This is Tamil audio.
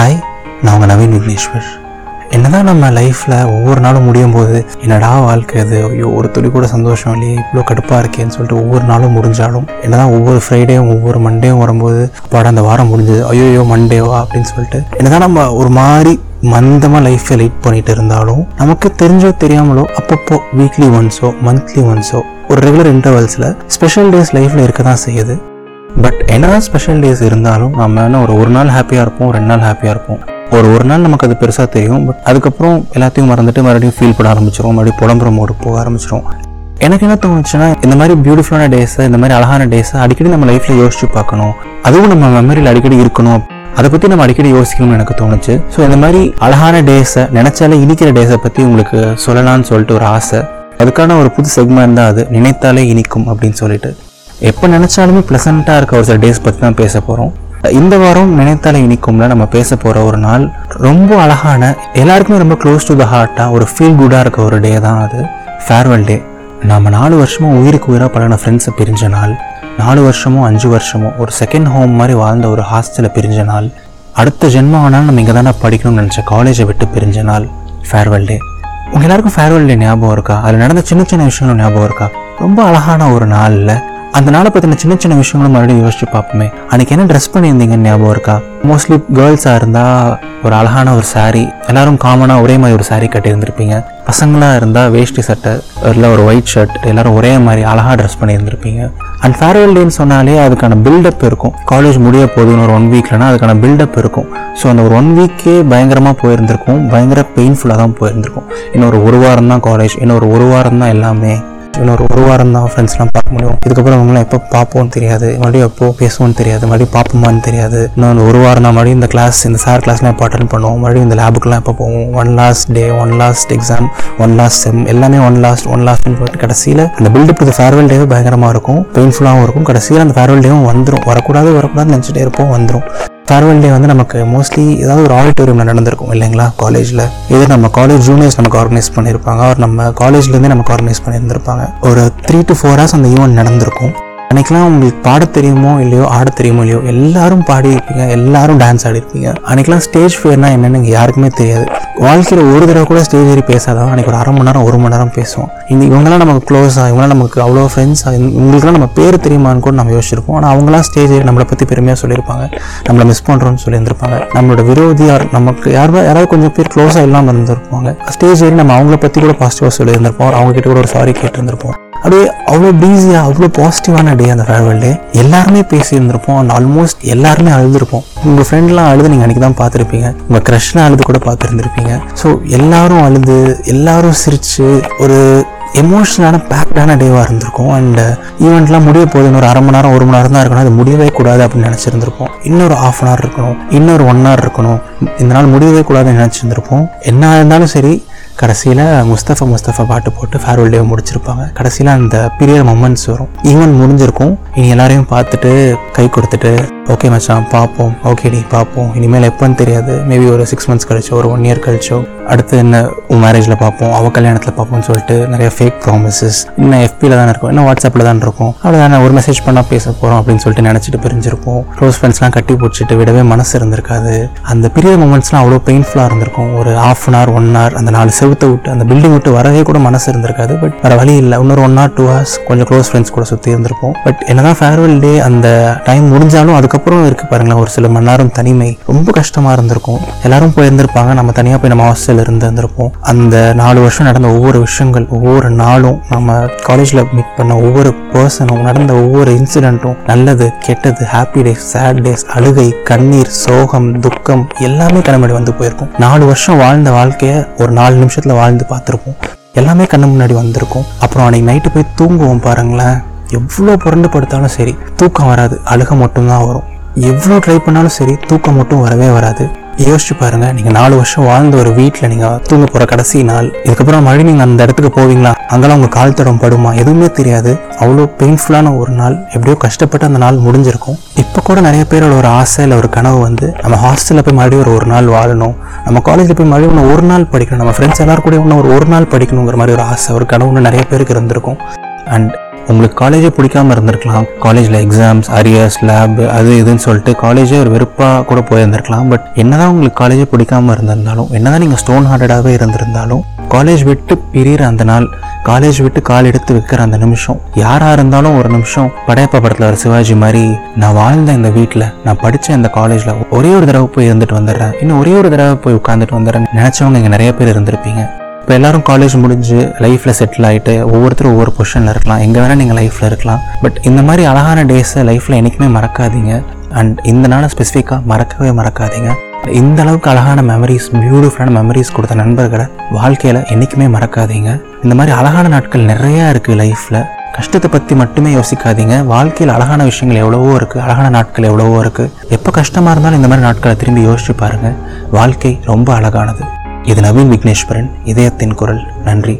ஹாய் நான் உங்கள் நவீன் விக்னேஸ்வர். என்னதான் நம்ம லைஃப்பில் ஒவ்வொரு நாளும் முடியும் போது என்னடா வாழ்க்கை அது? ஐயோ ஒரு துளி கூட சந்தோஷம் இல்லையே இவ்வளோ கடுப்பாக இருக்கேன்னு சொல்லிட்டு ஒவ்வொரு நாளும் முடிஞ்சாலும் என்னதான் ஒவ்வொரு ஃப்ரைடேயும் ஒவ்வொரு மண்டேயும் வரும்போது அப்பாடா அந்த வாரம் முடிஞ்சது ஐயோயோ மண்டேவா அப்படின்னு சொல்லிட்டு என்னதான் நம்ம ஒரு மாதிரி மந்தமாக லைஃப்பை லீட் பண்ணிட்டு இருந்தாலும் நமக்கு தெரிஞ்சோ தெரியாமலோ அப்பப்போ வீக்லி ஒன்ஸோ மந்த்லி ஒன்ஸோ ஒரு ரெகுலர் இன்டர்வல்ஸில் ஸ்பெஷல் டேஸ் லைஃப்பில் இருக்க தான் செய்யுது. பட் என்னதான் ஸ்பெஷல் டேஸ் இருந்தாலும் நம்ம என்ன ஒரு ஒரு நாள் ஹாப்பியாக இருப்போம் ரெண்டு நாள் ஹாப்பியாக இருப்போம். ஒரு ஒரு நாள் நமக்கு அது பெருசாக தெரியும் பட் அதுக்கப்புறம் எல்லாத்தையும் மறந்துட்டு மறுபடியும் ஃபீல் பண்ண ஆரம்பிச்சிரும் மறுபடியும் புலம்புற மோடு போக ஆரம்பிச்சிரும் எனக்கு என்ன தோணுச்சுன்னா இந்த மாதிரி பியூட்டிஃபுல்லான டேஸை இந்த மாதிரி அழகான டேஸை அடிக்கடி நம்ம லைஃப்பில் யோசிச்சு பார்க்கணும். அதுவும் நம்ம மெமரியில் அடிக்கடி இருக்கணும். அதை பற்றி நம்ம அடிக்கடி யோசிக்கணும்னு எனக்கு தோணுச்சு. ஸோ இந்த மாதிரி அழகான டேஸை நினைச்சாலே இனிக்கிற டேஸை பற்றி உங்களுக்கு சொல்லலாம்னு சொல்லிட்டு ஒரு ஆசை. அதுக்கான ஒரு புது செக்மெண்ட் தான் அது நினைத்தாலே இனிக்கும் அப்படின்னு சொல்லிட்டு. எப்போ நினச்சாலுமே ப்ளசண்ட்டாக இருக்க ஒரு சில டேஸ் பற்றி தான் பேச போகிறோம் இந்த வாரம் நினைத்தால இனிக்கும்ல நம்ம பேச போகிற ஒரு நாள். ரொம்ப அழகான எல்லாருக்குமே ரொம்ப க்ளோஸ் டு த ஹார்ட்டாக ஒரு ஃபீல் குட்டாக இருக்க ஒரு டே தான் அது. ஃபேர்வெல் டே நம்ம நாலு வருஷமும் உயிருக்கு உயிராக பழகின ஃப்ரெண்ட்ஸை பிரிஞ்ச நாள். நாலு வருஷமோ அஞ்சு வருஷமோ ஒரு செகண்ட் ஹோம் மாதிரி வாழ்ந்த ஒரு ஹாஸ்டலை பிரிஞ்ச நாள். அடுத்த ஜென்மம் ஆனாலும் நம்ம இங்கே தானே படிக்கணும்னு நினச்ச காலேஜை விட்டு பிரிஞ்ச நாள். ஃபேர்வெல் டே உங்கள் எல்லாருக்கும் ஃபேர்வெல் டே ஞாபகம் இருக்கா? அதில் நடந்த சின்ன சின்ன விஷயங்களும் ஞாபகம் இருக்கா? ரொம்ப அழகான ஒரு நாளில் அந்த நாளை பற்றின சின்ன சின்ன விஷயங்களும் மறுபடியும் யோசிச்சு பார்ப்போமே. அன்னைக்கு என்ன ட்ரெஸ் பண்ணியிருந்தீங்கன்னு ஞாபகம் இருக்கா? மோஸ்ட்லி கேர்ள்ஸாக இருந்தால் ஒரு அழகான ஒரு saree எல்லாரும் காமனாக ஒரே மாதிரி ஒரு சாரீ கட்டியிருந்திருப்பீங்க. பசங்களாக இருந்தால் வேஷ்டி சட்டை இல்லை ஒரு ஒயிட் ஷர்ட் எல்லாரும் ஒரே மாதிரி அழகாக ட்ரெஸ் பண்ணியிருந்திருப்பீங்க. அண்ட் ஃபேர்வெல் டேன்னு சொன்னாலே அதுக்கான பில்டப் இருக்கும். காலேஜ் முடிய போகுதுன்னு ஒரு ஒன் வீக்லனா அதுக்கான பில்டப் இருக்கும். ஸோ அந்த ஒரு ஒன் வீக்கே பயங்கரமாக போயிருந்திருக்கும். பயங்கர பெயின்ஃபுல்லாக தான் போயிருந்திருக்கும். இன்னொரு ஒரு வாரம் தான் காலேஜ் இன்னொரு ஒரு வாரம் தான் எல்லாமே இன்னொரு ஒரு வாரம் தான் ஃப்ரெண்ட்ஸ்லாம் பார்க்க முடியும். இதுக்கப்புறம் அவங்களாம் எப்போ பார்ப்போம்னு தெரியாது. மறுபடியும் எப்போ பேசுவோம்னு தெரியாது. மறுபடியும் பார்ப்போமான்னு தெரியாது. இன்னொன்று ஒரு வாரம் தான் மறுபடியும் இந்த கிளாஸ் இந்த சார் கிளாஸ்லாம் எப்போ அட்டன் பண்ணுவோம். மறுபடியும் இந்த லேபுக்குலாம் எப்போ போவோம். One last day one last exam one last sem எல்லாமே ஒன் லாஸ்ட் ஒன் லாஸ்ட்னு போயிட்டு கடைசியில் அந்த பில்டப் இது ஃபேர்வெல் டேவே பயங்கரமாக இருக்கும். பெயின்ஃபுல்லாகவும் இருக்கும். கடைசியில் அந்த ஃபேர்வெல் டேவும் வந்துடும் வரக்கூடாது வரக்கூடாதுன்னு நினச்சிட்டே இருப்போம். வந்துடும் ஃபேர்வெல் டே வந்து நமக்கு மோஸ்ட்லி ஏதாவது ஒரு ஆடிட்டோரியமில் நடந்திருக்கும் இல்லைங்களா? காலேஜில் இது நம்ம காலேஜ் ஜூனியர்ஸ் நமக்கு ஆர்கனைஸ் பண்ணியிருப்பாங்க. அவர் நம்ம காலேஜ்லேருந்தே நமக்கு ஆர்கனைஸ் பண்ணியிருந்திருப்பாங்க. ஒரு த்ரீ டு ஃபோர் ஹவர்ஸ் அந்த ஈவெண்ட் நடந்திருக்கும். அன்னைக்கெல்லாம் உங்களுக்கு பாட தெரியுமோ இல்லையோ ஆட தெரியுமோ இல்லையோ எல்லாரும் பாடிருப்பீங்க எல்லாரும் டான்ஸ் ஆடி இருப்பீங்க அன்னைக்கெல்லாம் ஸ்டேஜ் ஃபியர்னா என்னன்னு யாருக்குமே தெரியாது. வாழ்க்கையில் ஒரு தடவை கூட ஸ்டேஜ் ஏறி பேசாதான் அன்னைக்கு ஒரு அரை மணி நேரம் ஒரு மணி நேரம் பேசுவோம். இந்த இவங்கெல்லாம் நமக்கு க்ளோஸாக இவங்களாம் நமக்கு அவ்வளோ ஃப்ரெண்ட்ஸாக இவங்களுக்குலாம் நம்ம பேர் தெரியுமான்னு கூட நம்ம யோசிச்சிருப்போம். ஆனால் அவங்களாம் ஸ்டேஜ் ஏறி நம்மளை பற்றி பெருமையாக சொல்லியிருப்பாங்க. நம்மளை மிஸ் பண்ணுறோம்னு சொல்லியிருந்திருப்பாங்க. நம்மளோட விரோதியார் நமக்கு யாராவது யாராவது கொஞ்சம் பேர் க்ளோஸாக இல்லாமல் இருந்திருப்பாங்க. ஸ்டேஜ் ஏறி நம்ம அவங்கள பற்றி கூட பாசிட்டிவாக சொல்லியிருந்திருப்போம். அவங்க கிட்ட கூட ஒரு சாரி கேட்டிருந்திருப்போம். அப்படியே அவ்வளோ பீஸியாக அவ்வளோ பாசிட்டிவான டே அந்த ஃபேர்வெல் டே எல்லாருமே பேசியிருந்திருப்போம். அண்ட் ஆல்மோஸ்ட் எல்லாருமே அழுதுருப்போம். உங்கள் ஃப்ரெண்ட்லாம் அழுது நீங்கள் அன்றைக்கி தான் பார்த்துருப்பீங்க உங்கள் க்ரஷ்லாம் அழுது கூட பார்த்துருந்துருப்பீங்க. ஸோ எல்லாரும் அழுது எல்லாரும் சிரித்து ஒரு எமோஷனலான பேக்டான டேவாக இருந்திருக்கும். அண்ட் ஈவெண்ட்லாம் uh, முடிய போகுது இன்னொரு அரை மணி நேரம் ஒரு மணி நேரம் தான் இருக்கணும். அது முடியவே கூடாது அப்படின்னு நினச்சிருந்திருப்போம். இன்னொரு ஆஃப் அன் ஹவர் இருக்கணும். இன்னொரு ஒன் ஹவர் இருக்கணும். இந்த நாள் முடியவே கூடாதுன்னு நினச்சிருந்திருப்போம். என்ன இருந்தாலும் சரி கடைசியில் முஸ்தஃபா முஸ்தஃபா பாட்டு போட்டு ஃபேர்வெல் டே முடிச்சிருப்பாங்க. கடைசியில் அந்த பீரியட் மொமெண்ட்ஸ் வரும். ஈவன் முடிஞ்சிருக்கும். இனி எல்லாரையும் பார்த்துட்டு கை கொடுத்துட்டு ஓகே மச்சான் பார்ப்போம். ஓகேடி பார்ப்போம். இனிமேல் எப்போன்னு தெரியாது. மேபி ஒரு சிக்ஸ் மந்த்ஸ் கழிச்சோ ஒரு ஒன் இயர் கழிச்சோ அடுத்து என்ன உன் மேரேஜில் பார்ப்போம். அவள் கல்யாணத்தில் பார்ப்போம்னு சொல்லிட்டு நிறைய ஃபேக் ப்ராமிசஸ் இன்னும் எஃபியில் தான் இருக்கும். இன்னும் வாட்ஸ்அப்பில் தான் இருக்கும். அவ்வளோதானே ஒரு மெசேஜ் பண்ணால் பேச போகிறோம் அப்படின்னு சொல்லிட்டு நினச்சிட்டு பிரிஞ்சிருப்போம். க்ளோஸ் ஃப்ரெண்ட்ஸ்லாம் கட்டி பிடிச்சிட்டு விடவே மனசு இருந்திருக்காது. அந்த பீரியட் மூமெண்ட்ஸ்லாம் அவ்வளோ பெயின்ஃபுல்லாக இருந்திருக்கும். ஒரு half an hour one hour அந்த நாலு செவ் செவுத்தை விட்டு அந்த பில்டிங் விட்டு வரவே கூட மனசு இருந்திருக்காது. பட் வேறு வழி இல்லை. இன்னொரு ஒன் ஆர் டூ ஹவர்ஸ் கொஞ்சம் க்ளோஸ் ஃப்ரெண்ட்ஸ் கூட சுற்றி இருந்திருப்போம். பட் என்னதான் ஃபேர்வெல் டே அந்த டைம் முடிஞ்சாலும் அதுக்கப்புறம் இருக்கு பாருங்களேன் ஒரு சில மணி நேரம் தனிமை. ரொம்ப கஷ்டமாக இருந்திருக்கும். எல்லாரும் போயிருந்திருப்பாங்க. நம்ம தனியாக போய் நம்ம ஹாஸ்டலில் இருந்து இருந்திருப்போம். அந்த நாலு வருஷம் நடந்த ஒவ்வொரு விஷயங்கள் ஒவ்வொரு நாளும் நம்ம காலேஜில் மீட் பண்ண ஒவ்வொரு பர்சனும் நடந்த ஒவ்வொரு இன்சிடென்ட்டும் நல்லது கெட்டது ஹாப்பி டேஸ் சேட் டேஸ் அழுகை கண்ணீர் சோகம் துக்கம் எல்லாமே கிளம்பி வந்து போயிருக்கும். நாலு வருஷம் வாழ்ந்த வாழ்க்கையை ஒரு நாலு நிமிஷம் நிமிஷத்தில் வாழ்ந்து பார்த்துருப்போம். எல்லாமே கண்ணு முன்னாடி வந்திருக்கும். அப்புறம் அன்னைக்கு நைட்டு போய் தூங்குவோம் பாருங்களேன். எவ்வளோ புரண்டு படுத்தாலும் சரி தூக்கம் வராது. அழுக மட்டும்தான் வரும். எவ்வளோ ட்ரை பண்ணாலும் சரி தூக்கம் மட்டும் வரவே வராது. யோசிச்சு பாருங்க. நீங்க நாலு வருஷம் வாழ்ந்த ஒரு வீட்டில் நீங்க தூங்க போற கடைசி நாள் இதுக்கப்புறம் மறுபடியும் நீங்க அந்த இடத்துக்கு போவீங்களா? அங்கெல்லாம் உங்க கால் தடம் படுமா? எதுவுமே தெரியாது. அவ்வளோ பெயின்ஃபுல்லான ஒரு நாள் எப்படியோ கஷ்டப்பட்டு அந்த நாள் முடிஞ்சிருக்கும். இப்போ கூட நிறைய பேரோட ஒரு ஆசை இல்லை ஒரு கனவு வந்து நம்ம ஹாஸ்டலில் போய் மறுபடியும் ஒரு ஒரு நாள் வாழணும். நம்ம காலேஜில் போய் மறுபடியும் ஒன்று ஒரு நாள் படிக்கணும். நம்ம ஃப்ரெண்ட்ஸ் எல்லாரும் கூட இன்னும் ஒரு ஒரு நாள் படிக்கணுங்கிற மாதிரி ஒரு ஆசை ஒரு கனவுன்னு நிறைய பேருக்கு இருந்திருக்கும். அண்ட் உங்களுக்கு காலேஜே பிடிக்காம இருந்திருக்கலாம். காலேஜில் எக்ஸாம்ஸ் அரியர்ஸ் லேப் அது இதுன்னு சொல்லிட்டு காலேஜே ஒரு வெறுப்பாக கூட போயிருந்திருக்கலாம். பட் என்னதான் உங்களுக்கு காலேஜே பிடிக்காம இருந்திருந்தாலும் என்னதான் நீங்கள் ஸ்டோன் ஹார்டடாகவே இருந்திருந்தாலும் காலேஜ் விட்டு பிரிகிற அந்த நாள் காலேஜ் விட்டு கால் எடுத்து வைக்கிற அந்த நிமிஷம் யாராக இருந்தாலும் ஒரு நிமிஷம் படையப்பா படத்தில் ஒரு சிவாஜி மாதிரி நான் வாழ்ந்த இந்த வீட்டில் நான் படித்த இந்த காலேஜில் ஒரே ஒரு தடவை போய் இருந்துட்டு வந்துடுறேன். இன்னும் ஒரே ஒரு தடவை போய் உட்காந்துட்டு வந்துடுறேன் நினச்சவங்க இங்கே நிறைய பேர் இருந்திருப்பீங்க. இப்போ எல்லாரும் காலேஜ் முடிஞ்சு லைஃப்பில் செட்டில் ஆகிட்டு ஒவ்வொருத்தரும் ஒவ்வொரு பொசிஷனில் இருக்கலாம். எங்கே வேணால் நீங்கள் லைஃப்பில் இருக்கலாம். பட் இந்த மாதிரி அழகான டேஸை லைஃப்பில் என்றைக்குமே மறக்காதீங்க. அண்ட் இந்த நாளை ஸ்பெசிஃபிக்காக மறக்கவே மறக்காதீங்க. இந்த அளவுக்கு அழகான மெமரிஸ் பியூட்டிஃபுல்லான மெமரிஸ் கொடுத்த நண்பர்களை வாழ்க்கையில் என்றைக்குமே மறக்காதீங்க. இந்த மாதிரி அழகான நாட்கள் நிறையா இருக்குது லைஃப்பில் கஷ்டத்தை பற்றி மட்டுமே யோசிக்காதீங்க. வாழ்க்கையில் அழகான விஷயங்கள் எவ்வளவோ இருக்குது அழகான நாட்கள் எவ்வளவோ இருக்குது எப்போ கஷ்டமாக இருந்தாலும் இந்த மாதிரி நாட்களை திரும்பி யோசிச்சு பாருங்கள் வாழ்க்கை ரொம்ப அழகானது. இது நவீன் விக்னேஸ்வரன் இதயத்தின் குரல். நன்றி.